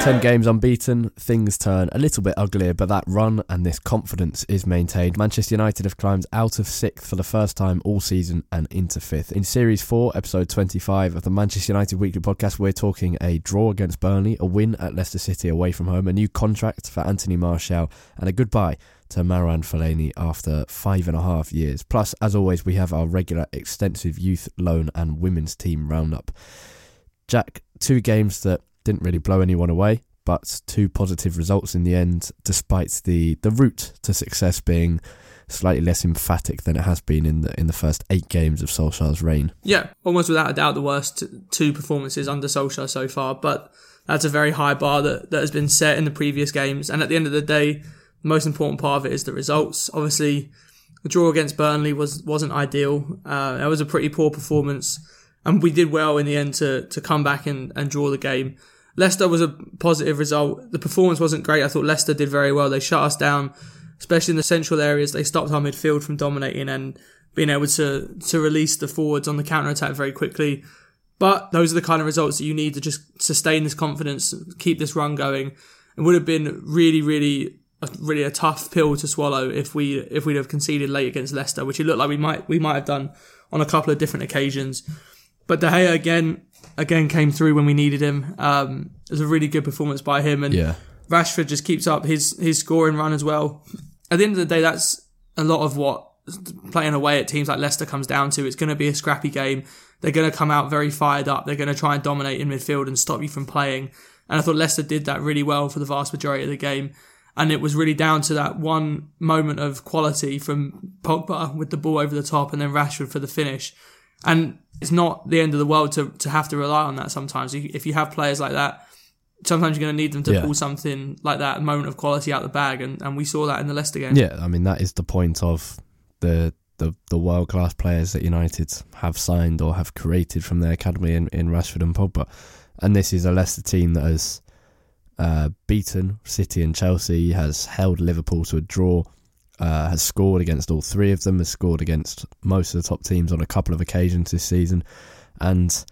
Ten games unbeaten, things turn a little bit uglier, but that run and this confidence is maintained. Manchester United have climbed out of sixth for the first time all season and into fifth. In Series 4, Episode 25 of the Manchester United Weekly Podcast, we're talking a draw against Burnley, a win at Leicester City away from home, a new contract for Anthony Martial, and a goodbye to Marouane Fellaini after five and a half years. Plus, as always, we have our regular extensive youth loan and women's team roundup. Jack, two games that didn't really blow anyone away, but two positive results in the end, despite the, the route to success being slightly less emphatic than it has been in the in the first eight games of Solskjaer's reign. Yeah, almost without a doubt, the worst two performances under Solskjaer so far. But that's a very high bar that, that has been set in the previous games. And at the end of the day, the most important part of it is the results. Obviously, the draw against Burnley was wasn't ideal. Uh, that was a pretty poor performance, and we did well in the end to to come back and, and draw the game. Leicester was a positive result. The performance wasn't great. I thought Leicester did very well. They shut us down, especially in the central areas. They stopped our midfield from dominating and being able to to release the forwards on the counter attack very quickly. But those are the kind of results that you need to just sustain this confidence, keep this run going. It would have been really, really, really a tough pill to swallow if we if we'd have conceded late against Leicester, which it looked like we might we might have done on a couple of different occasions. But De Gea again again came through when we needed him. Um, it was a really good performance by him, and Yeah. Rashford just keeps up his his scoring run as well. At the end of the day, that's a lot of what playing away at teams like Leicester comes down to. It's going to be a scrappy game. They're going to come out very fired up. They're going to try and dominate in midfield and stop you from playing. And I thought Leicester did that really well for the vast majority of the game. And it was really down to that one moment of quality from Pogba with the ball over the top and then Rashford for the finish. And it's not the end of the world to, to have to rely on that sometimes. If you have players like that, sometimes you're going to need them to Yeah. pull something like that, a moment of quality out the bag. And, and we saw that in the Leicester game. Yeah, I mean that is the point of the the, the world class players that United have signed or have created from their academy in, in Rashford and Pogba. And this is a Leicester team that has uh, beaten City and Chelsea, has held Liverpool to a draw, uh, has scored against all three of them, has scored against most of the top teams on a couple of occasions this season. And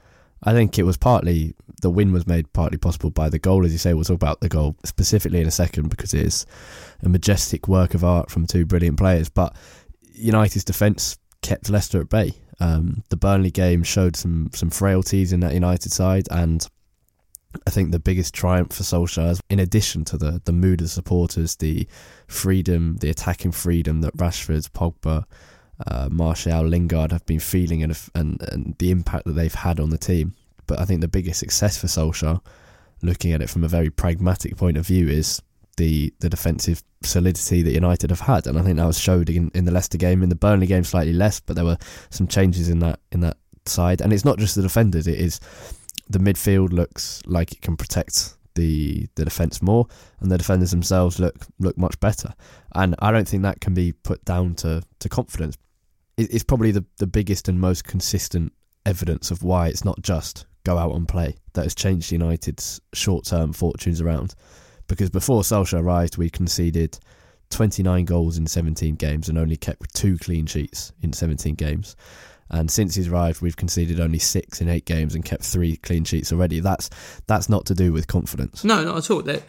I think it was partly the win was made partly possible by the goal, as you say. We'll talk about the goal specifically in a second because it is a majestic work of art from two brilliant players. But United's defence kept Leicester at bay. Um, the Burnley game showed some some frailties in that United side, and I think the biggest triumph for Solskjaer, is, in addition to the the mood of the supporters, the freedom, the attacking freedom that Rashford, Pogba, uh, Martial, Lingard have been feeling, and, and and the impact that they've had on the team. But I think the biggest success for Solskjaer, looking at it from a very pragmatic point of view, is the the defensive solidity that United have had, and I think that was showed in, in the Leicester game. In the Burnley game, slightly less, but there were some changes in that in that side. And it's not just the defenders; it is the midfield looks like it can protect the the defense more, and the defenders themselves look look much better. And I don't think that can be put down to to confidence. It's probably the the biggest and most consistent evidence of why it's not just go out and play that has changed United's short term fortunes around. Because before Solskjaer arrived, we conceded 29 goals in 17 games and only kept two clean sheets in 17 games. And since he's arrived, we've conceded only six in eight games and kept three clean sheets already. That's that's not to do with confidence. No, not at all. There,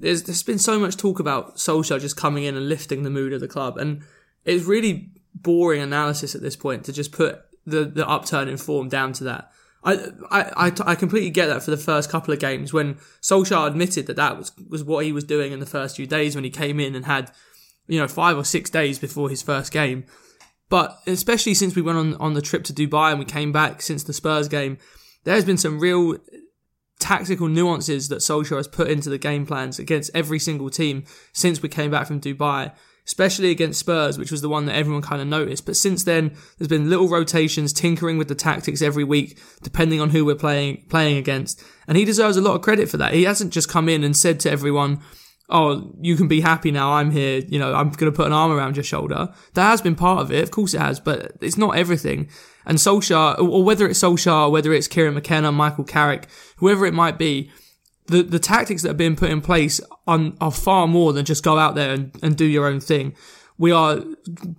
there's there's been so much talk about Solskjaer just coming in and lifting the mood of the club, and it's really boring analysis at this point to just put the the upturn in form down to that. I, I, I, I completely get that for the first couple of games when Solskjaer admitted that that was, was what he was doing in the first few days when he came in and had, you know, five or six days before his first game. But especially since we went on, on the trip to Dubai and we came back since the Spurs game, there's been some real tactical nuances that Solskjaer has put into the game plans against every single team since we came back from Dubai, especially against Spurs, which was the one that everyone kind of noticed. But since then, there's been little rotations, tinkering with the tactics every week, depending on who we're playing playing against. And he deserves a lot of credit for that. He hasn't just come in and said to everyone, oh, you can be happy now. I'm here. You know, I'm going to put an arm around your shoulder. That has been part of it. Of course it has, but it's not everything. And Solskjaer, or whether it's Solskjaer, whether it's Kieran McKenna, Michael Carrick, whoever it might be, the, the tactics that are being put in place are, are far more than just go out there and, and do your own thing. We are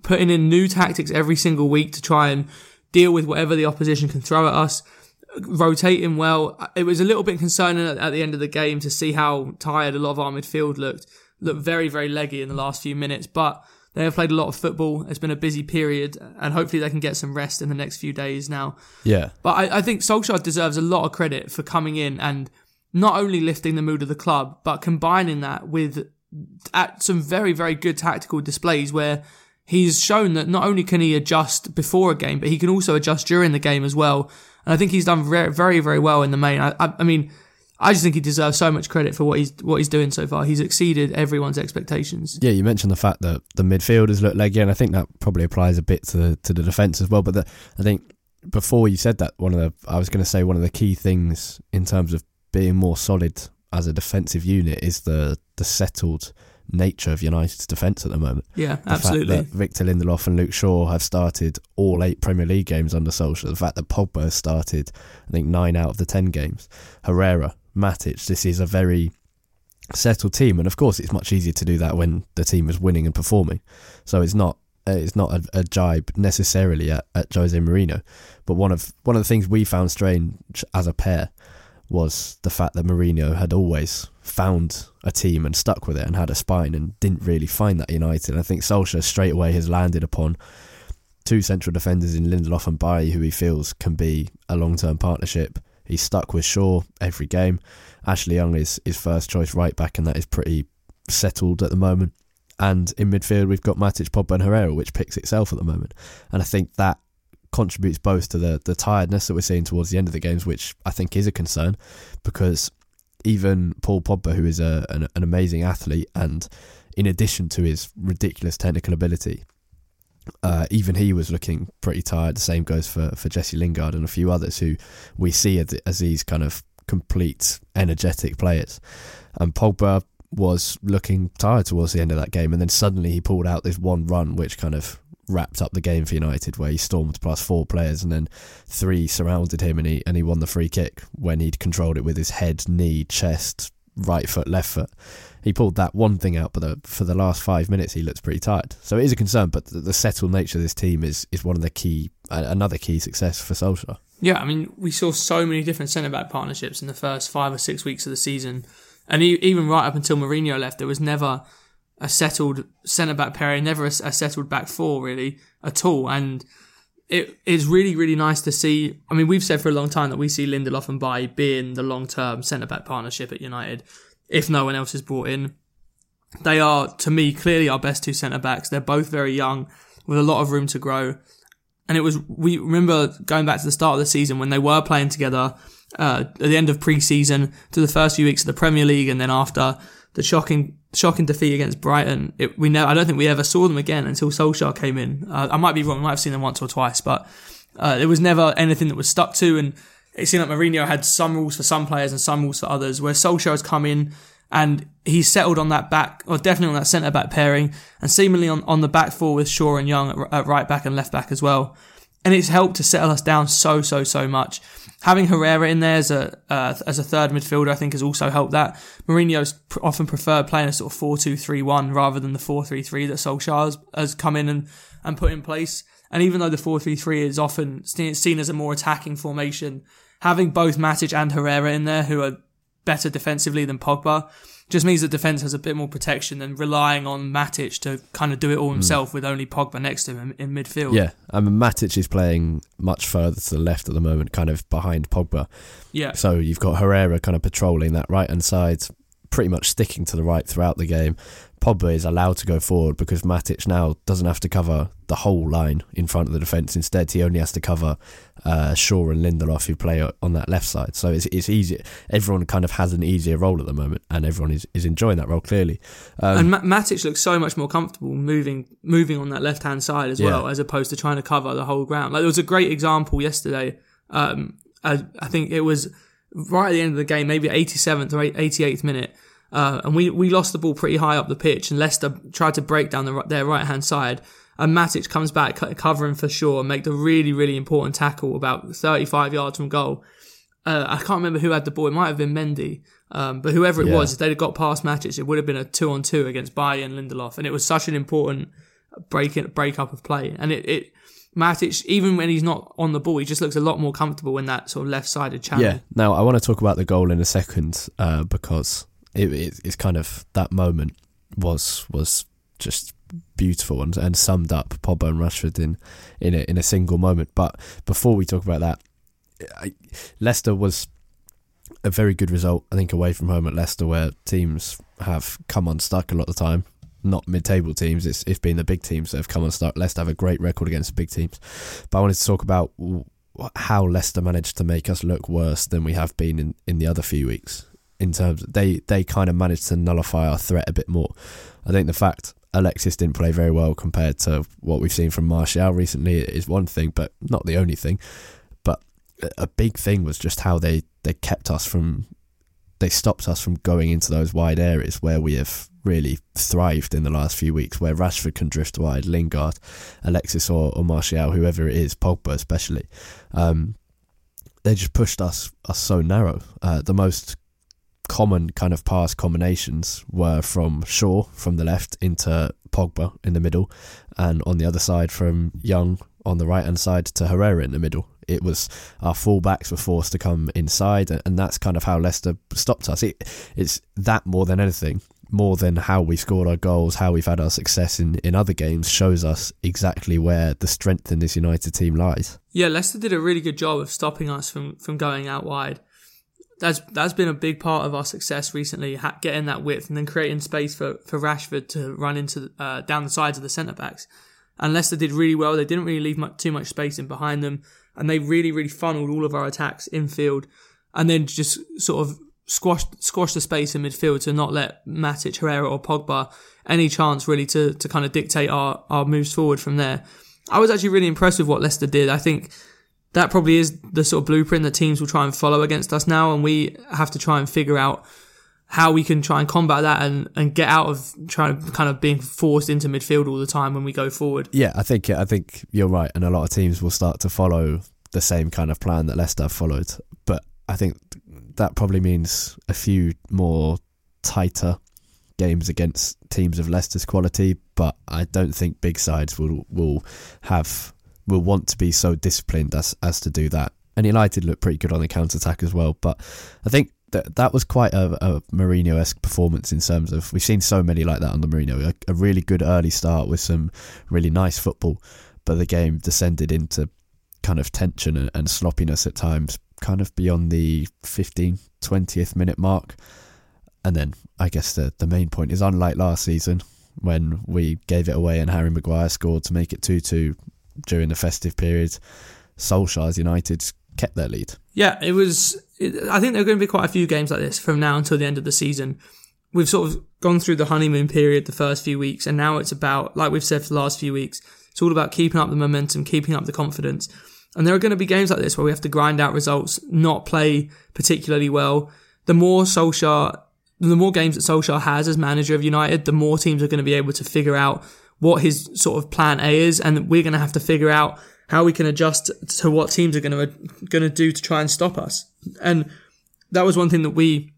putting in new tactics every single week to try and deal with whatever the opposition can throw at us rotating well. It was a little bit concerning at, at, the end of the game to see how tired a lot of our midfield looked. Looked very, very leggy in the last few minutes, but they have played a lot of football. It's been a busy period, and hopefully they can get some rest in the next few days now. Yeah. But I, I think Solskjaer deserves a lot of credit for coming in and not only lifting the mood of the club, but combining that with at some very, very good tactical displays where he's shown that not only can he adjust before a game, but he can also adjust during the game as well and I think he's done very, very, well in the main. I, I, I mean, I just think he deserves so much credit for what he's what he's doing so far. He's exceeded everyone's expectations. Yeah, you mentioned the fact that the midfielders look leggy, and I think that probably applies a bit to the, to the defence as well. But the, I think before you said that, one of the I was going to say one of the key things in terms of being more solid as a defensive unit is the the settled nature of United's defence at the moment. Yeah, the absolutely. Victor Lindelof and Luke Shaw have started all eight Premier League games under Solskjaer. The fact that Pogba has started, I think, nine out of the ten games. Herrera, Matic, this is a very settled team, and of course, it's much easier to do that when the team is winning and performing. So it's not it's not a, a jibe necessarily at, at Jose Mourinho, but one of one of the things we found strange as a pair was the fact that Mourinho had always found a team and stuck with it and had a spine and didn't really find that United. I think Solskjaer straight away has landed upon two central defenders in Lindelof and Bailly who he feels can be a long term partnership. He's stuck with Shaw every game. Ashley Young is his first choice right back and that is pretty settled at the moment. And in midfield we've got Matic, Pogba and Herrera, which picks itself at the moment. And I think that contributes both to the, the tiredness that we're seeing towards the end of the games, which I think is a concern because even Paul Pogba, who is a, an, an amazing athlete, and in addition to his ridiculous technical ability, uh, even he was looking pretty tired. The same goes for, for Jesse Lingard and a few others who we see as, as these kind of complete, energetic players. And Pogba was looking tired towards the end of that game, and then suddenly he pulled out this one run, which kind of wrapped up the game for United, where he stormed past four players and then three surrounded him, and he and he won the free kick when he'd controlled it with his head, knee, chest, right foot, left foot. He pulled that one thing out, but the, for the last five minutes he looks pretty tired. So it is a concern, but the, the settled nature of this team is is one of the key, another key success for Solskjaer. Yeah, I mean, we saw so many different centre back partnerships in the first five or six weeks of the season, and even right up until Mourinho left, there was never a settled centre back pairing, never a, a, settled back four really at all. And it is really, really nice to see. I mean, we've said for a long time that we see Lindelof and Bailly being the long term centre back partnership at United if no one else is brought in. They are, to me, clearly our best two centre backs. They're both very young with a lot of room to grow. And it was, we remember going back to the start of the season when they were playing together uh, at the end of pre season to the first few weeks of the Premier League and then after the shocking shocking defeat against Brighton. It, we know I don't think we ever saw them again until Solskjaer came in. Uh, I might be wrong. I might have seen them once or twice, but uh, it was never anything that was stuck to. And it seemed like Mourinho had some rules for some players and some rules for others, where Solskjaer has come in and he's settled on that back, or definitely on that centre back pairing, and seemingly on, on the back four with Shaw and Young at, at right back and left back as well. And it's helped to settle us down so, so, so much. Having Herrera in there as a uh, as a third midfielder, I think, has also helped that. Mourinho's often preferred playing a sort of 4-2-3-1 rather than the 4-3-3 that Solskjaer has, has come in and, and put in place. And even though the 4-3-3 is often seen as a more attacking formation, having both Matic and Herrera in there, who are better defensively than Pogba, just means that defence has a bit more protection than relying on Matic to kind of do it all himself mm. with only Pogba next to him in, in, midfield. Yeah, I mean Matic is playing much further to the left at the moment, kind of behind Pogba. Yeah. So you've got Herrera kind of patrolling that right hand side, pretty much sticking to the right throughout the game. Pogba is allowed to go forward because Matic now doesn't have to cover the whole line in front of the defence. Instead, he only has to cover uh, Shaw and Lindelof who play on that left side. So it's it's easy. Everyone kind of has an easier role at the moment, and everyone is, is enjoying that role clearly. Um, and Ma- Matic looks so much more comfortable moving moving on that left hand side as well, as opposed to trying to cover the whole ground. Like there was a great example yesterday. Um, I, I think it was right at the end of the game, maybe 87th or 88th minute uh, and we, we lost the ball pretty high up the pitch, and Leicester tried to break down the, their right hand side. And Matic comes back covering for Shaw and make the really, really important tackle about 35 yards from goal. Uh, I can't remember who had the ball. It might have been Mendy. Um, but whoever it yeah. was, if they'd have got past Matic, it would have been a two on two against Bailly and Lindelof. And it was such an important break, break up of play. And it, it, Matic, even when he's not on the ball, he just looks a lot more comfortable in that sort of left sided channel. Yeah. Now, I want to talk about the goal in a second uh, because it, it, it's kind of that moment was was just beautiful and, and summed up Pogba and Rashford in in a, in a single moment. But before we talk about that, I, Leicester was a very good result. I think away from home at Leicester, where teams have come unstuck a lot of the time. Not mid-table teams. It's it's been the big teams that have come unstuck. Leicester have a great record against big teams. But I wanted to talk about how Leicester managed to make us look worse than we have been in, in the other few weeks in terms of, they they kind of managed to nullify our threat a bit more. I think the fact Alexis didn't play very well compared to what we've seen from Martial recently is one thing, but not the only thing. But a big thing was just how they, they kept us from they stopped us from going into those wide areas where we have really thrived in the last few weeks, where Rashford can drift wide, Lingard, Alexis or, or Martial, whoever it is, Pogba especially. Um, they just pushed us us so narrow. Uh, the most common kind of pass combinations were from Shaw from the left into Pogba in the middle, and on the other side from Young on the right hand side to Herrera in the middle. It was our fullbacks were forced to come inside, and that's kind of how Leicester stopped us. It, it's that more than anything, more than how we scored our goals, how we've had our success in, in other games, shows us exactly where the strength in this United team lies. Yeah, Leicester did a really good job of stopping us from, from going out wide that's that's been a big part of our success recently, getting that width and then creating space for, for Rashford to run into uh, down the sides of the centre backs. And Leicester did really well. They didn't really leave much, too much space in behind them, and they really really funneled all of our attacks infield, and then just sort of squashed squashed the space in midfield to not let Matic, Herrera, or Pogba any chance really to to kind of dictate our our moves forward from there. I was actually really impressed with what Leicester did. I think that probably is the sort of blueprint that teams will try and follow against us now, and we have to try and figure out how we can try and combat that and, and get out of trying to kind of being forced into midfield all the time when we go forward. Yeah, I think I think you're right, and a lot of teams will start to follow the same kind of plan that Leicester followed. But I think that probably means a few more tighter games against teams of Leicester's quality. But I don't think big sides will will have will want to be so disciplined as as to do that. And United looked pretty good on the counter attack as well. But I think that that was quite a, a Mourinho esque performance in terms of we've seen so many like that the Mourinho. A, a, really good early start with some really nice football, but the game descended into kind of tension and, and sloppiness at times, kind of beyond the 15, 20th minute mark. And then I guess the the main point is unlike last season when we gave it away and Harry Maguire scored to make it 2 2 during the festive period, Solskjaer's United kept their lead. Yeah, it was. I think there are going to be quite a few games like this from now until the end of the season. We've sort of gone through the honeymoon period the first few weeks, and now it's about, like we've said for the last few weeks, it's all about keeping up the momentum, keeping up the confidence. And there are going to be games like this where we have to grind out results, not play particularly well. The more Solskjaer, the more games that Solskjaer has as manager of United, the more teams are going to be able to figure out what his sort of plan A is, and we're going to have to figure out how we can adjust to what teams are going to going to do to try and stop us. And that was one thing that we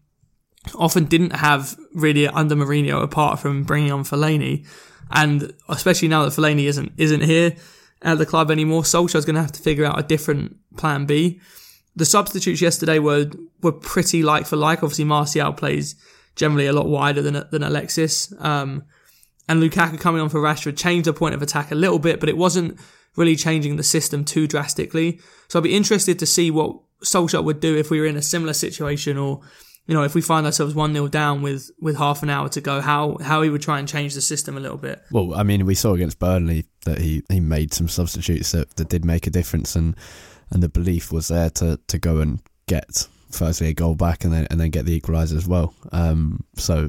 often didn't have really under Mourinho, apart from bringing on Fellaini, and especially now that Fellaini isn't isn't here at the club anymore, Solskjaer's going to have to figure out a different plan B. The substitutes yesterday were were pretty like for like. Obviously, Martial plays generally a lot wider than than Alexis, um, and Lukaku coming on for Rashford changed the point of attack a little bit, but it wasn't really changing the system too drastically. So I'd be interested to see what Solskjaer would do if we were in a similar situation or you know, if we find ourselves one 0 down with with half an hour to go, how how he would try and change the system a little bit. Well, I mean, we saw against Burnley that he, he made some substitutes that, that did make a difference, and and the belief was there to, to go and get firstly a goal back and then and then get the equaliser as well. Um, so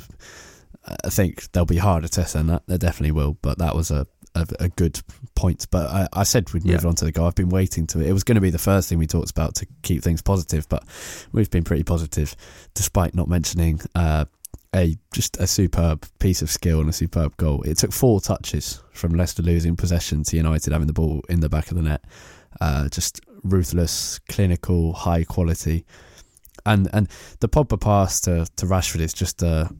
I think there'll be harder tests than that. There definitely will, but that was a a, a good point. But I, I said we'd move yeah. on to the goal. I've been waiting to it. It was going to be the first thing we talked about to keep things positive, but we've been pretty positive despite not mentioning uh, a just a superb piece of skill and a superb goal. It took four touches from Leicester losing possession to United having the ball in the back of the net. Uh, just ruthless, clinical, high quality. And and the Pogba pass to, to Rashford is just a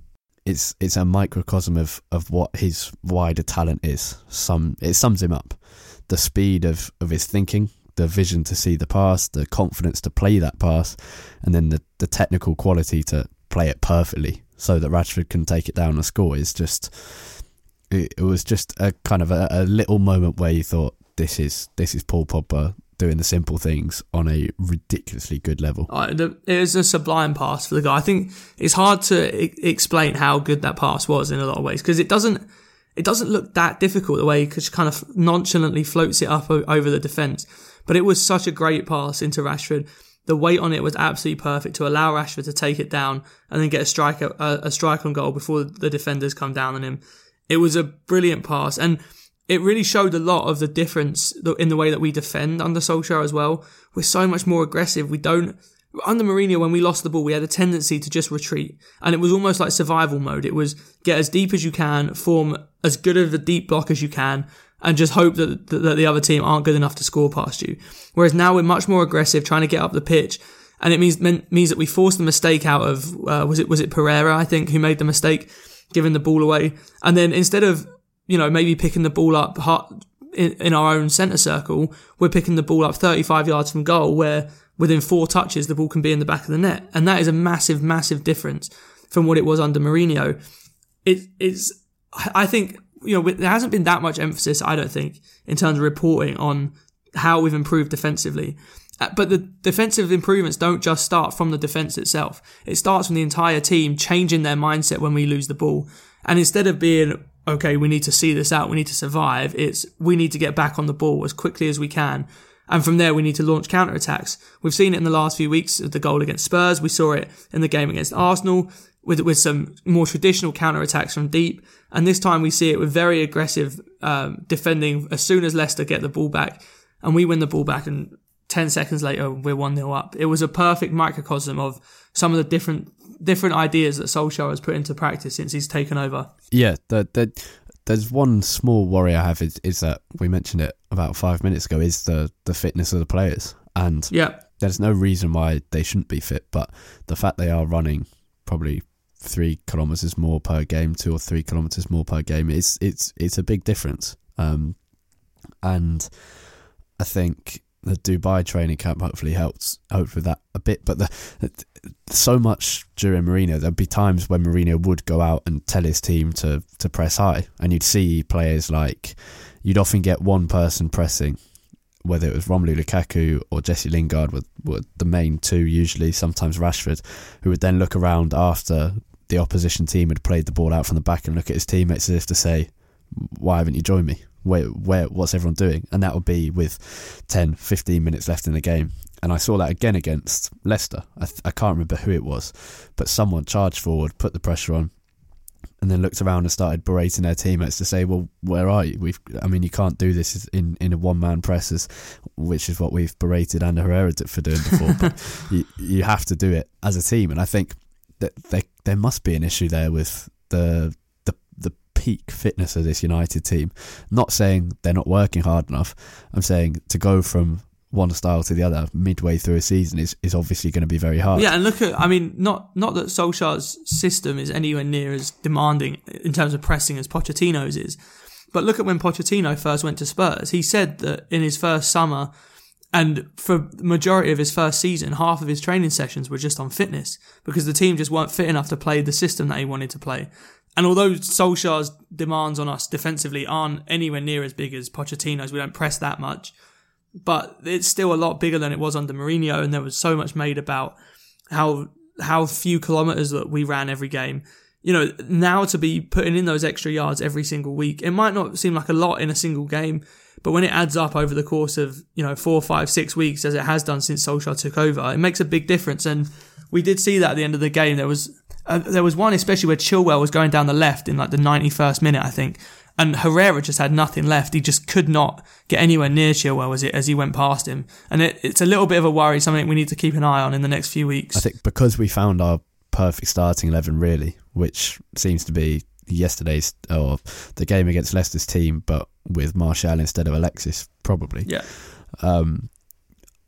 it's it's a microcosm of, of what his wider talent is. Some it sums him up. The speed of, of his thinking, the vision to see the pass, the confidence to play that pass, and then the, the technical quality to play it perfectly so that Rashford can take it down and score is just it, it was just a kind of a, a little moment where you thought this is this is Paul Pogba doing the simple things on a ridiculously good level. it was a sublime pass for the guy. I think it's hard to explain how good that pass was in a lot of ways because it doesn't it doesn't look that difficult the way he kind of nonchalantly floats it up over the defense. But it was such a great pass into Rashford. The weight on it was absolutely perfect to allow Rashford to take it down and then get a strike a, a strike on goal before the defenders come down on him. It was a brilliant pass and it really showed a lot of the difference in the way that we defend under Solskjaer as well. We're so much more aggressive. We don't, under Mourinho, when we lost the ball, we had a tendency to just retreat. And it was almost like survival mode. It was get as deep as you can, form as good of a deep block as you can, and just hope that, that the other team aren't good enough to score past you. Whereas now we're much more aggressive, trying to get up the pitch. And it means means that we forced the mistake out of uh, was it was it Pereira I think who made the mistake giving the ball away and then instead of you know, maybe picking the ball up in, in our own centre circle, we're picking the ball up 35 yards from goal where within four touches the ball can be in the back of the net. And that is a massive, massive difference from what it was under Mourinho. It, it's, I think, you know, there hasn't been that much emphasis, I don't think, in terms of reporting on how we've improved defensively. Uh, but the defensive improvements don't just start from the defense itself. It starts from the entire team changing their mindset when we lose the ball. And instead of being okay, we need to see this out, we need to survive. It's we need to get back on the ball as quickly as we can. And from there, we need to launch counter attacks. We've seen it in the last few weeks the goal against Spurs. We saw it in the game against Arsenal with, with some more traditional counter attacks from deep. And this time we see it with very aggressive um, defending as soon as Leicester get the ball back. And we win the ball back and 10 seconds later, we're 1 0 up. It was a perfect microcosm of some of the different different ideas that Solskjaer has put into practice since he's taken over. Yeah, the, the, there's one small worry I have is, is that we mentioned it about five minutes ago is the, the fitness of the players. And yeah. there's no reason why they shouldn't be fit, but the fact they are running probably three kilometers more per game, two or three kilometers more per game, it's it's it's a big difference. Um, and I think the Dubai training camp hopefully helped with that a bit. But the, so much during Mourinho, there'd be times when Mourinho would go out and tell his team to to press high, and you'd see players like you'd often get one person pressing, whether it was Romelu Lukaku or Jesse Lingard were, were the main two usually. Sometimes Rashford, who would then look around after the opposition team had played the ball out from the back and look at his teammates as if to say, "Why haven't you joined me?" Where, where what's everyone doing? And that would be with 10, 15 minutes left in the game. And I saw that again against Leicester. I, I can't remember who it was, but someone charged forward, put the pressure on, and then looked around and started berating their teammates to say, "Well, where are you? We've, I mean, you can't do this in in a one man presses, which is what we've berated Ander Herrera for doing before. but you you have to do it as a team, and I think that there there must be an issue there with the peak fitness of this United team. not saying they're not working hard enough. I'm saying to go from one style to the other midway through a season is, is obviously going to be very hard. Yeah, and look at I mean, not not that Solskjaer's system is anywhere near as demanding in terms of pressing as Pochettino's is, but look at when Pochettino first went to Spurs. He said that in his first summer and for the majority of his first season, half of his training sessions were just on fitness because the team just weren't fit enough to play the system that he wanted to play. And although Solskjaer's demands on us defensively aren't anywhere near as big as Pochettino's, we don't press that much but it's still a lot bigger than it was under Mourinho, and there was so much made about how how few kilometers that we ran every game. You know, now to be putting in those extra yards every single week, it might not seem like a lot in a single game, but when it adds up over the course of you know four, five, six weeks, as it has done since Solskjaer took over, it makes a big difference. And we did see that at the end of the game. There was uh, there was one especially where Chilwell was going down the left in like the 91st minute, I think, and Herrera just had nothing left. He just could not get anywhere near Chilwell as, it, as he went past him. And it, it's a little bit of a worry, something we need to keep an eye on in the next few weeks. I think because we found our perfect starting 11, really, which seems to be yesterday's or the game against Leicester's team, but with Martial instead of Alexis, probably. Yeah. Um,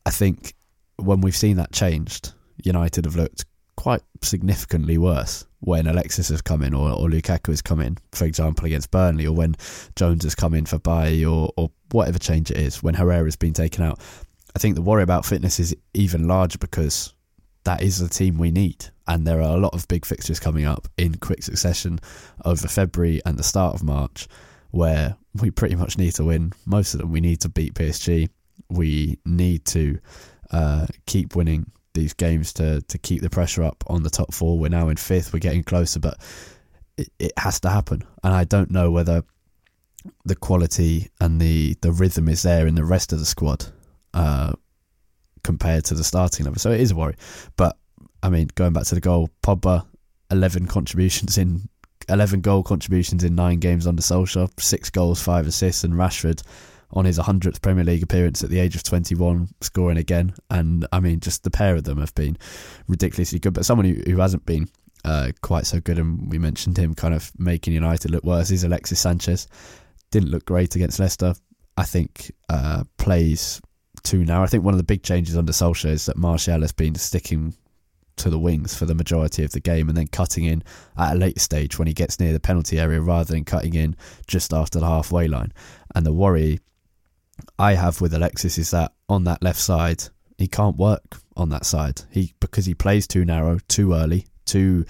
I think when we've seen that changed, United have looked quite significantly worse when Alexis has come in or, or Lukaku has come in, for example, against Burnley, or when Jones has come in for Bailly or, or whatever change it is, when Herrera has been taken out. I think the worry about fitness is even larger because that is the team we need. And there are a lot of big fixtures coming up in quick succession over February and the start of March where we pretty much need to win most of them. We need to beat PSG. We need to uh, keep winning these games to to keep the pressure up on the top four. We're now in fifth. We're getting closer, but it, it has to happen. And I don't know whether the quality and the the rhythm is there in the rest of the squad uh, compared to the starting level. So it is a worry. But I mean, going back to the goal, Pogba, eleven contributions in. 11 goal contributions in nine games under Solskjaer, six goals, five assists, and Rashford on his 100th Premier League appearance at the age of 21, scoring again. And I mean, just the pair of them have been ridiculously good. But someone who, who hasn't been uh, quite so good, and we mentioned him kind of making United look worse, is Alexis Sanchez. Didn't look great against Leicester. I think uh, plays two now. I think one of the big changes under Solskjaer is that Martial has been sticking to the wings for the majority of the game and then cutting in at a later stage when he gets near the penalty area rather than cutting in just after the halfway line. And the worry I have with Alexis is that on that left side, he can't work on that side. He because he plays too narrow, too early, too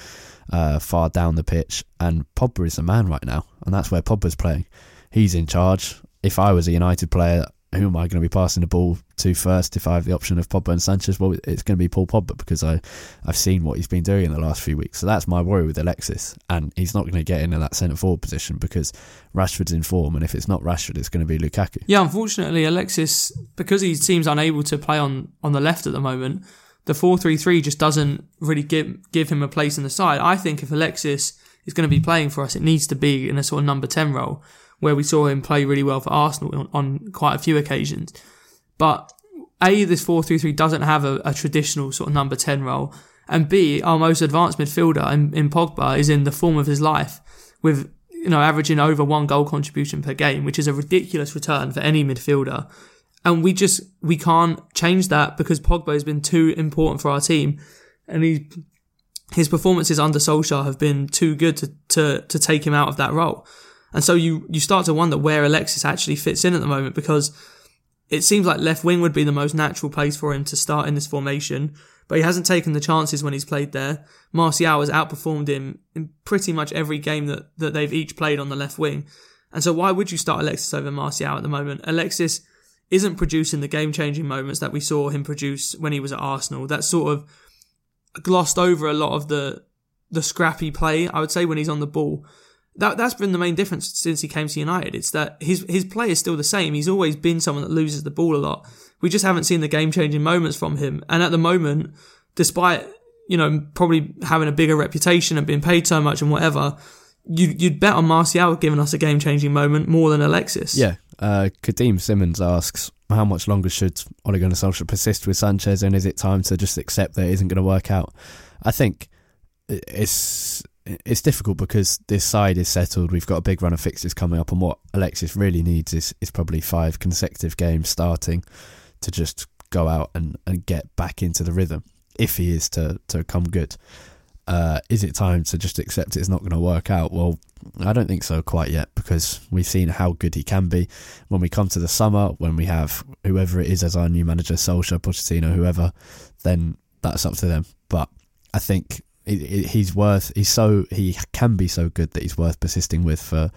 uh, far down the pitch. And Pogba is the man right now, and that's where Pogba's playing. He's in charge. If I was a United player, who am I going to be passing the ball to first if I have the option of Pogba and Sanchez? Well, it's going to be Paul Pogba because I, I've seen what he's been doing in the last few weeks. So that's my worry with Alexis. And he's not going to get into that centre forward position because Rashford's in form. And if it's not Rashford, it's going to be Lukaku. Yeah, unfortunately, Alexis, because he seems unable to play on, on the left at the moment, the 4 3 3 just doesn't really give, give him a place in the side. I think if Alexis is going to be playing for us, it needs to be in a sort of number 10 role where we saw him play really well for Arsenal on, on quite a few occasions. But A, this 4 3 3 doesn't have a, a, traditional sort of number 10 role. And B, our most advanced midfielder in, in Pogba is in the form of his life with, you know, averaging over one goal contribution per game, which is a ridiculous return for any midfielder. And we just, we can't change that because Pogba has been too important for our team. And he, his performances under Solskjaer have been too good to, to, to take him out of that role. And so you, you start to wonder where Alexis actually fits in at the moment because it seems like left wing would be the most natural place for him to start in this formation, but he hasn't taken the chances when he's played there. Martial has outperformed him in pretty much every game that, that they've each played on the left wing. And so why would you start Alexis over Martial at the moment? Alexis isn't producing the game changing moments that we saw him produce when he was at Arsenal. That sort of glossed over a lot of the the scrappy play, I would say, when he's on the ball that that's been the main difference since he came to United. It's that his his play is still the same. He's always been someone that loses the ball a lot. We just haven't seen the game changing moments from him. And at the moment, despite you know probably having a bigger reputation and being paid so much and whatever, you, you'd bet on Martial giving us a game changing moment more than Alexis. Yeah. Uh, Kadeem Simmons asks, how much longer should Ole Gunnar Solskjaer persist with Sanchez, and is it time to just accept that it isn't going to work out? I think it's it's difficult because this side is settled. We've got a big run of fixtures coming up, and what Alexis really needs is, is probably five consecutive games starting to just go out and, and get back into the rhythm if he is to, to come good. Uh, is it time to just accept it's not going to work out? Well, I don't think so quite yet because we've seen how good he can be. When we come to the summer, when we have whoever it is as our new manager, Solskjaer, Pochettino, whoever, then that's up to them. But I think he's worth he's so he can be so good that he's worth persisting with for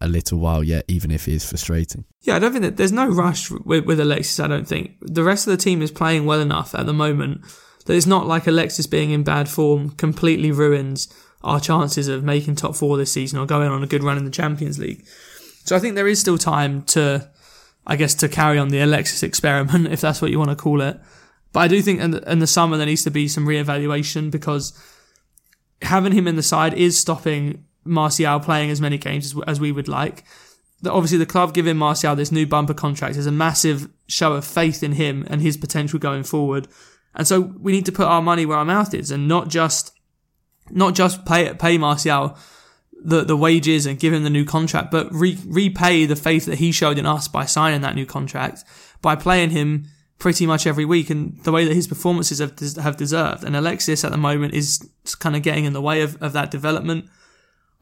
a little while yet, even if it is frustrating. Yeah, I don't think that there's no rush with, with Alexis. I don't think the rest of the team is playing well enough at the moment that it's not like Alexis being in bad form completely ruins our chances of making top four this season or going on a good run in the Champions League. So I think there is still time to, I guess, to carry on the Alexis experiment, if that's what you want to call it. But I do think in the, in the summer there needs to be some re-evaluation because having him in the side is stopping Martial playing as many games as, as we would like. The, obviously, the club giving Martial this new bumper contract is a massive show of faith in him and his potential going forward. And so we need to put our money where our mouth is and not just not just pay pay Martial the, the wages and give him the new contract, but re, repay the faith that he showed in us by signing that new contract, by playing him pretty much every week and the way that his performances have, have deserved. And Alexis at the moment is kind of getting in the way of, of that development.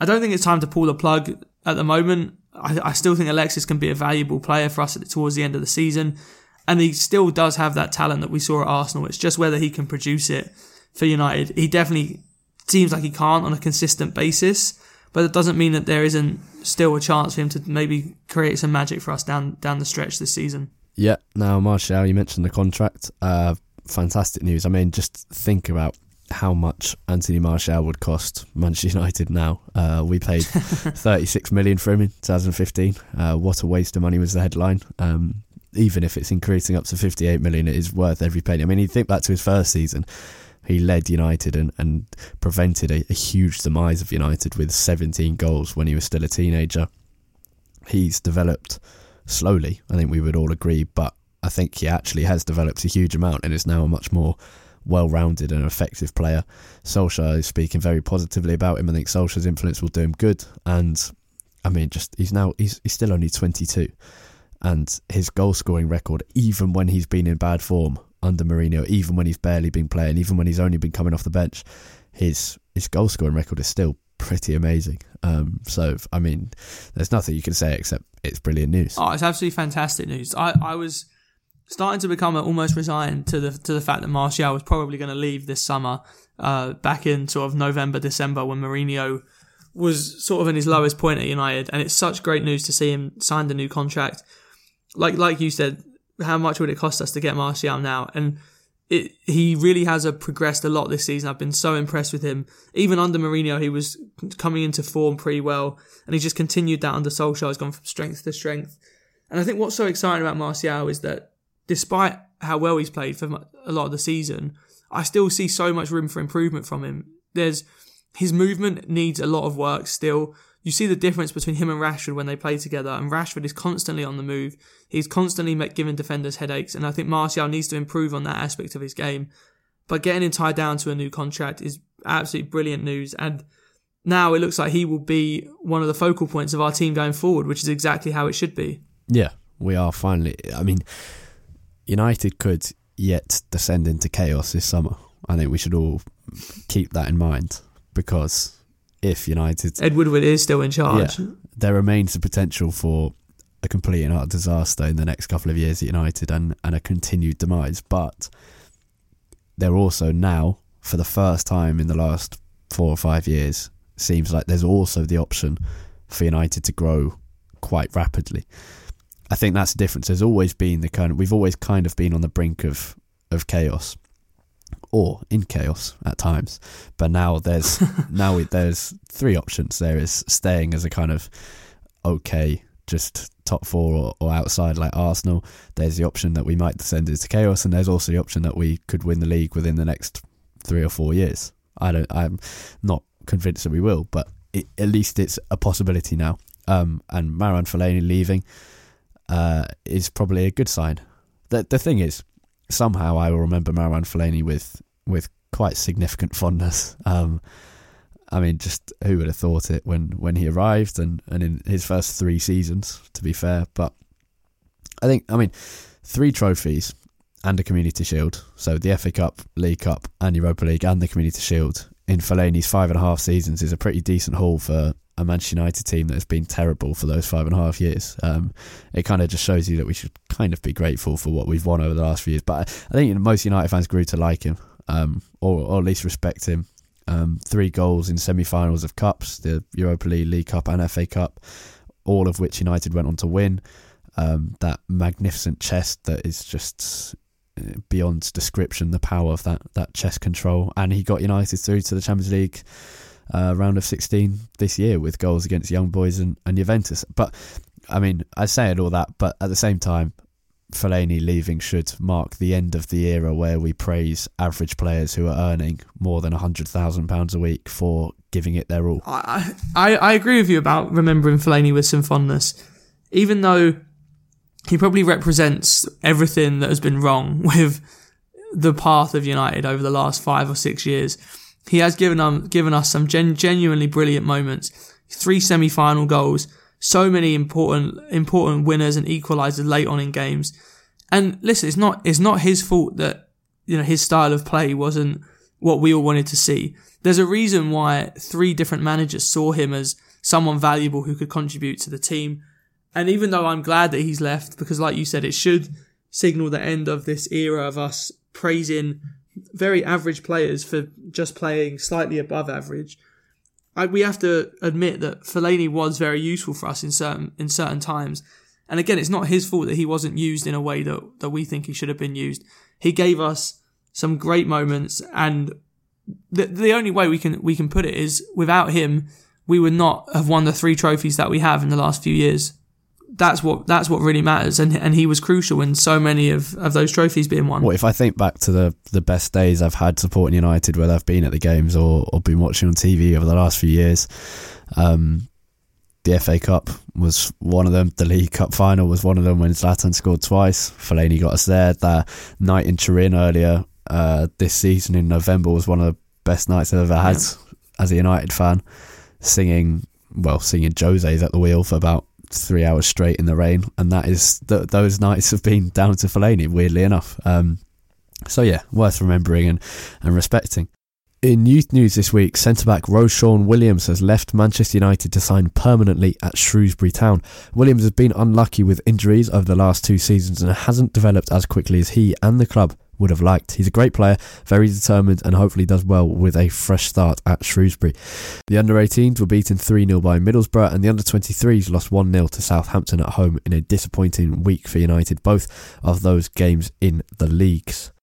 I don't think it's time to pull the plug at the moment. I, I still think Alexis can be a valuable player for us towards the end of the season. And he still does have that talent that we saw at Arsenal. It's just whether he can produce it for United. He definitely seems like he can't on a consistent basis, but it doesn't mean that there isn't still a chance for him to maybe create some magic for us down down the stretch this season. Yeah. Now, Martial, you mentioned the contract. Uh, fantastic news. I mean, just think about how much Anthony Martial would cost Manchester United now. Uh, we paid 36 million for him in 2015. Uh, what a waste of money was the headline. Um, even if it's increasing up to 58 million, it is worth every penny. I mean, you think back to his first season, he led United and, and prevented a, a huge demise of United with 17 goals when he was still a teenager. He's developed slowly, I think we would all agree, but I think he actually has developed a huge amount and is now a much more well rounded and effective player. Solskjaer is speaking very positively about him. I think Solskjaer's influence will do him good. And I mean, just he's now he's he's still only twenty two. And his goal scoring record, even when he's been in bad form under Mourinho, even when he's barely been playing, even when he's only been coming off the bench, his his goal scoring record is still pretty amazing. Um, so I mean, there's nothing you can say except it's brilliant news. Oh, it's absolutely fantastic news. I, I was starting to become almost resigned to the to the fact that Martial was probably going to leave this summer, uh, back in sort of November, December when Mourinho was sort of in his lowest point at United, and it's such great news to see him sign the new contract. Like like you said, how much would it cost us to get Martial now? And it, he really has a progressed a lot this season. I've been so impressed with him. Even under Mourinho, he was coming into form pretty well, and he just continued that under Solskjaer. He's gone from strength to strength. And I think what's so exciting about Martial is that despite how well he's played for a lot of the season, I still see so much room for improvement from him. There's his movement needs a lot of work still. You see the difference between him and Rashford when they play together, and Rashford is constantly on the move. He's constantly giving defenders headaches, and I think Martial needs to improve on that aspect of his game. But getting him tied down to a new contract is absolutely brilliant news, and now it looks like he will be one of the focal points of our team going forward, which is exactly how it should be. Yeah, we are finally. I mean, United could yet descend into chaos this summer. I think we should all keep that in mind because if United Ed Woodward is still in charge, yeah, there remains the potential for a complete and utter disaster in the next couple of years at United and, and a continued demise. But there also now, for the first time in the last four or five years, seems like there's also the option for United to grow quite rapidly. I think that's the difference. There's always been the kind of we've always kind of been on the brink of of chaos, or in chaos at times. But now there's now there's three options. There is staying as a kind of okay, just top four or, or outside like Arsenal. There's the option that we might descend into chaos, and there's also the option that we could win the league within the next three or four years. I don't. I'm not convinced that we will, but it, at least it's a possibility now. Um, and Marouane Fellaini leaving uh, is probably a good sign. The the thing is, somehow I will remember Marouane Fellaini with with quite significant fondness. Um, I mean, just who would have thought it when, when he arrived and, and in his first three seasons, to be fair. But I think, I mean, three trophies and a Community Shield. So the FA Cup, League Cup, and Europa League, and the Community Shield in Fellaini's five and a half seasons is a pretty decent haul for a Manchester United team that has been terrible for those five and a half years. Um, it kind of just shows you that we should kind of be grateful for what we've won over the last few years. But I think most United fans grew to like him, um, or, or at least respect him. Um, three goals in semi-finals of cups, the Europa League, League Cup, and FA Cup, all of which United went on to win. Um, that magnificent chest that is just uh, beyond description. The power of that that chest control, and he got United through to the Champions League uh, round of 16 this year with goals against Young Boys and, and Juventus. But I mean, I say it all that, but at the same time, Fellaini leaving should mark the end of the era where we praise average players who are earning more than £100,000 a week for giving it their all. I, I, I agree with you about remembering Fellaini with some fondness. Even though he probably represents everything that has been wrong with the path of United over the last five or six years. He has given um, given us some gen- genuinely brilliant moments. Three semi-final goals, so many important important winners and equalisers late on in games. And listen, it's not it's not his fault that you know his style of play wasn't what we all wanted to see. There's a reason why three different managers saw him as someone valuable who could contribute to the team. And even though I'm glad that he's left, because like you said, it should signal the end of this era of us praising very average players for just playing slightly above average. I, we have to admit that Fellaini was very useful for us in certain in certain times. And again, it's not his fault that he wasn't used in a way that, that we think he should have been used. He gave us some great moments, and the the only way we can we can put it is without him, we would not have won the three trophies that we have in the last few years that's what that's what really matters, and and he was crucial in so many of, of those trophies being won. Well, if I think back to the the best days I've had supporting United, whether I've been at the games or, or been watching on TV over the last few years, um, the FA Cup was one of them. The League Cup final was one of them when Zlatan scored twice. Fellaini got us there. That night in Turin earlier uh, this season in November was one of the best nights I've ever had yeah. as a United fan. Singing, well, singing Jose's at the wheel for about three hours straight in the rain, and that is th- those nights have been down to Fellaini. Weirdly enough, um, so yeah, worth remembering and and respecting. In youth news this week, centre back Ro-Shaun Williams has left Manchester United to sign permanently at Shrewsbury Town. Williams has been unlucky with injuries over the last two seasons and hasn't developed as quickly as he and the club would have liked. He's a great player, very determined, and hopefully does well with a fresh start at Shrewsbury. The under 18s were beaten 3 0 by Middlesbrough, and the under 23s lost 1 0 to Southampton at home in a disappointing week for United, both of those games in the leagues.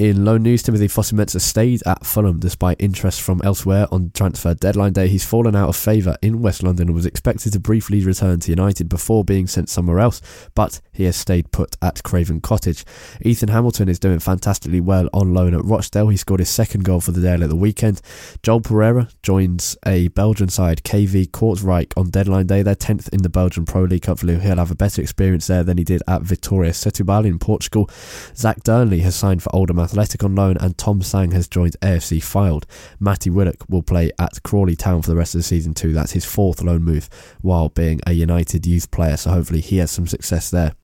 In loan news, Timothy Fosu-Mensah stayed at Fulham despite interest from elsewhere on transfer deadline day. He's fallen out of favour in West London and was expected to briefly return to United before being sent somewhere else, but he has stayed put at Craven Cottage. Ethan Hamilton is doing fantastically well on loan at Rochdale. He scored his second goal for the Dale at the weekend. Joel Pereira joins a Belgian side, KV Kortrijk, on deadline day. They're 10th in the Belgian Pro League. Hopefully, he'll have a better experience there than he did at Vitória Setúbal in Portugal. Zach Dearnley has signed for Oldham Athletic on loan, and Tom Sang has joined AFC Fylde. Matty Willock will play at Crawley Town for the rest of the season too. That's his fourth loan move while being a United youth player, so hopefully he has some success there.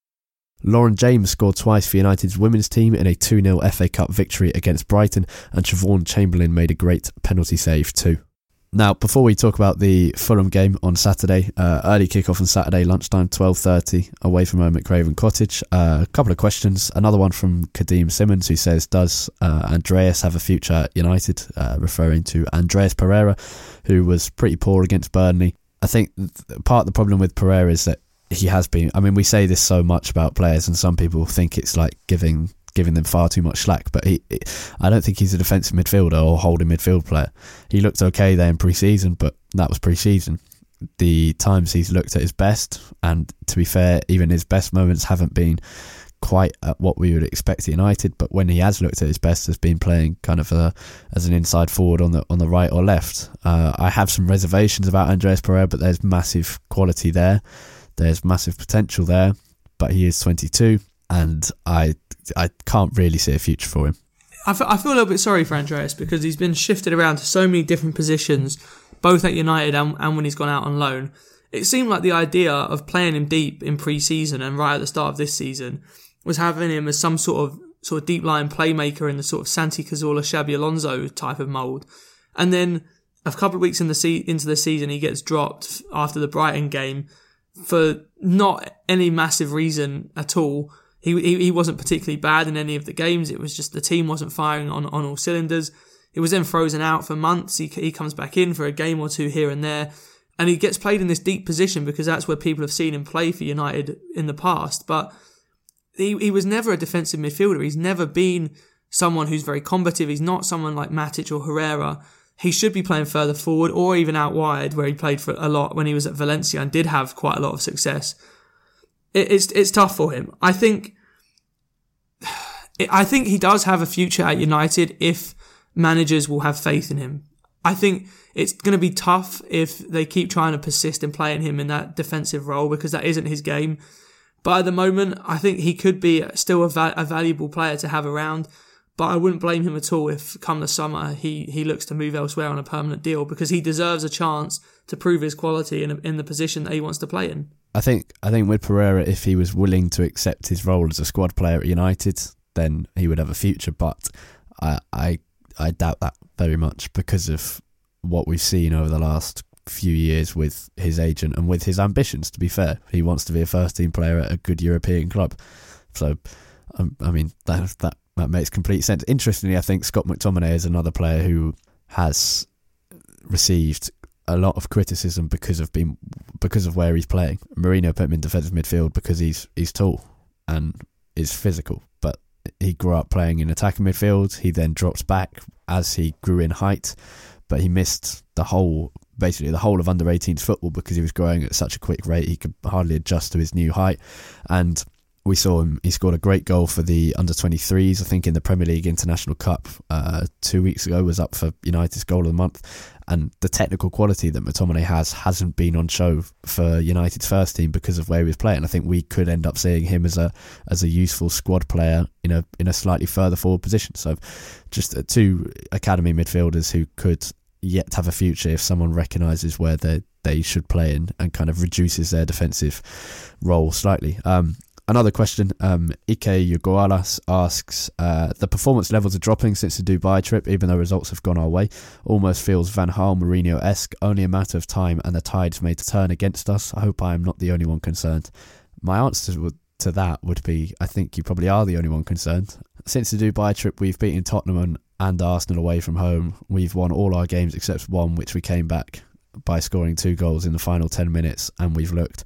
Lauren James scored twice for United's women's team in a 2 0 FA Cup victory against Brighton, and Siobhan Chamberlain made a great penalty save too. Now, before we talk about the Fulham game on Saturday, uh, early kickoff on Saturday lunchtime, twelve thirty, away from home at Craven Cottage. Uh, a couple of questions. Another one from Kadeem Simmons, who says, "Does uh, Andreas have a future at United?" Uh, referring to Andreas Pereira, who was pretty poor against Burnley. I think part of the problem with Pereira is that he has been. I mean, we say this so much about players, and some people think it's like giving giving them far too much slack. But he, I don't think he's a defensive midfielder or holding midfield player. He looked okay there in pre-season, but that was pre-season. The times he's looked at his best, and to be fair, even his best moments haven't been quite at what we would expect at United, but when he has looked at his best, has been playing kind of a, as an inside forward on the on the right or left. Uh, I have some reservations about Andreas Pereira, but there's massive quality there. There's massive potential there, but he is 22, and I I can't really see a future for him. I feel, a little bit sorry for Andreas because he's been shifted around to so many different positions, both at United and, and when he's gone out on loan. It seemed like the idea of playing him deep in pre-season and right at the start of this season was having him as some sort of sort of deep line playmaker in the sort of Santi Cazorla, Xabi Alonso type of mould. And then a couple of weeks in the se- into the season, he gets dropped after the Brighton game for not any massive reason at all. He, he, he wasn't particularly bad in any of the games. It was just the team wasn't firing on, on all cylinders. He was then frozen out for months. He, he comes back in for a game or two here and there. And he gets played in this deep position because that's where people have seen him play for United in the past. But he, he was never a defensive midfielder. He's never been someone who's very combative. He's not someone like Matic or Herrera. He should be playing further forward or even out wide, where he played for a lot when he was at Valencia and did have quite a lot of success. It, it's it's tough for him. I think. I think he does have a future at United if managers will have faith in him. I think it's going to be tough if they keep trying to persist in playing him in that defensive role because that isn't his game. But at the moment, I think he could be still a, va- a valuable player to have around. But I wouldn't blame him at all if, come the summer, he, he looks to move elsewhere on a permanent deal because he deserves a chance to prove his quality in, in the position that he wants to play in. I think I think with Pereira, if he was willing to accept his role as a squad player at United, then he would have a future. But I I, I doubt that very much because of what we've seen over the last few years with his agent and with his ambitions. To be fair, he wants to be a first team player at a good European club. So, um, I mean that that that makes complete sense. Interestingly, I think Scott McTominay is another player who has received a lot of criticism because of being because of where he's playing. Mourinho put him in defensive midfield because he's he's tall and is physical, but he grew up playing in attacking midfield. He then dropped back as he grew in height, but he missed the whole basically the whole of under 18s football because he was growing at such a quick rate he could hardly adjust to his new height and we saw him he scored a great goal for the under 23s i think in the premier league international cup uh, two weeks ago was up for united's goal of the month and the technical quality that McTominay has hasn't been on show for United's first team because of where he was playing. I think we could end up seeing him as a as a useful squad player in a in a slightly further forward position. So, just two academy midfielders who could yet have a future if someone recognises where they they should play in and kind of reduces their defensive role slightly. Um, another question, um, Ike Yugoalas asks, uh, the performance levels are dropping since the Dubai trip, even though results have gone our way. Almost feels Van Gaal Mourinho-esque, only a matter of time and the tides may turn against us. I hope I am not the only one concerned. My answer to that would be, I think you probably are the only one concerned. Since the Dubai trip, we've beaten Tottenham and Arsenal away from home. We've won all our games except one, which we came back by scoring two goals in the final 10 minutes, and we've looked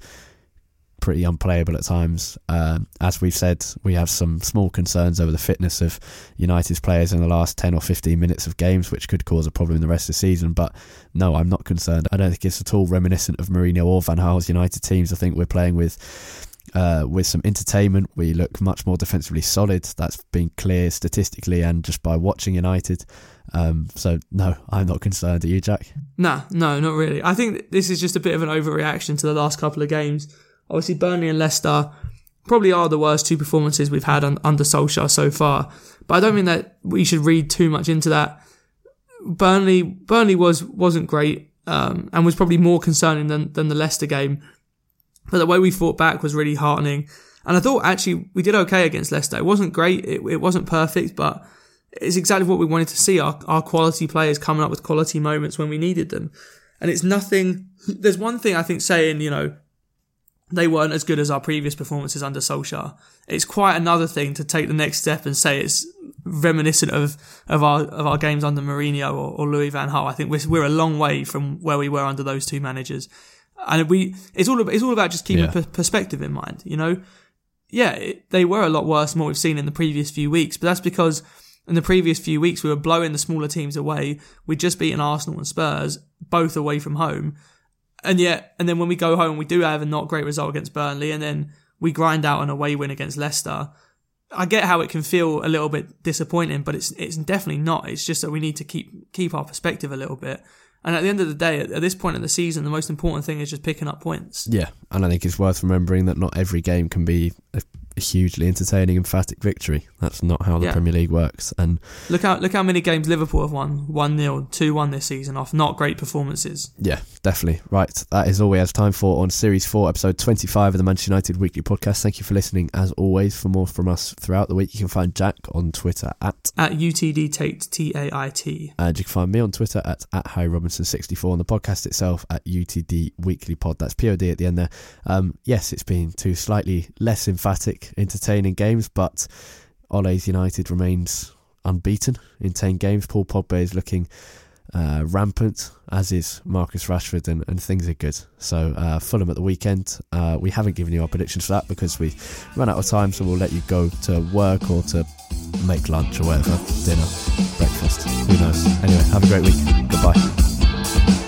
pretty unplayable at times. Um, as we've said, we have some small concerns over the fitness of United's players in the last 10 or 15 minutes of games, which could cause a problem in the rest of the season. But no, I'm not concerned. I don't think it's at all reminiscent of Mourinho or Van Gaal's United teams. I think we're playing with uh, with some entertainment. We look much more defensively solid. That's been clear statistically and just by watching United. Um, so no, I'm not concerned. Are you, Jack? Nah, no, not really. I think this is just a bit of an overreaction to the last couple of games. Obviously, Burnley and Leicester probably are the worst two performances we've had un- under Solskjaer so far. But I don't mean that we should read too much into that. Burnley, Burnley was wasn't great um, and was probably more concerning than than the Leicester game. But the way we fought back was really heartening. And I thought actually we did okay against Leicester. It wasn't great, it, it wasn't perfect, but it's exactly what we wanted to see our, our quality players coming up with quality moments when we needed them. And it's nothing, there's one thing I think saying, you know, they weren't as good as our previous performances under Solskjaer. It's quite another thing to take the next step and say it's reminiscent of, of our of our games under Mourinho or, or Louis Van Gaal. I think we're, we're a long way from where we were under those two managers and we it's all about, it's all about just keeping yeah. perspective in mind. You know, yeah, it, they were a lot worse than what we've seen in the previous few weeks, but that's because in the previous few weeks we were blowing the smaller teams away. We'd just beaten Arsenal and Spurs, both away from home, and yet, and then when we go home, we do have a not great result against Burnley, and then we grind out an away win against Leicester. I get how it can feel a little bit disappointing, but it's it's definitely not. It's just that we need to keep keep our perspective a little bit. And at the end of the day, at, this point in the season, the most important thing is just picking up points. Yeah, and I think it's worth remembering that not every game can be a hugely entertaining, emphatic victory. That's not how the Yeah. Premier League works. And Look how look how many games Liverpool have won one 0 two one this season off not great performances. yeah, definitely. Right. That is all we have time for on Series 4, Episode 25 of the Manchester United Weekly Podcast. Thank you for listening, as always. For more from us throughout the week, you can find Jack on Twitter at, At UTD Tait T A I T. and you can find me on Twitter at, at Harry Robinson64, and the podcast itself at UTD Weekly Pod. That's POD at the end there. Um, yes, it's been two slightly less emphatic, entertaining games, but Ole's United remains unbeaten in 10 games. Paul Pogba is looking uh, rampant, as is Marcus Rashford, and, and things are good. So, uh, Fulham at the weekend. Uh, we haven't given you our predictions for that because we ran out of time, so we'll let you go to work or to make lunch or whatever, dinner, breakfast, who knows. Anyway, have a great week. Goodbye.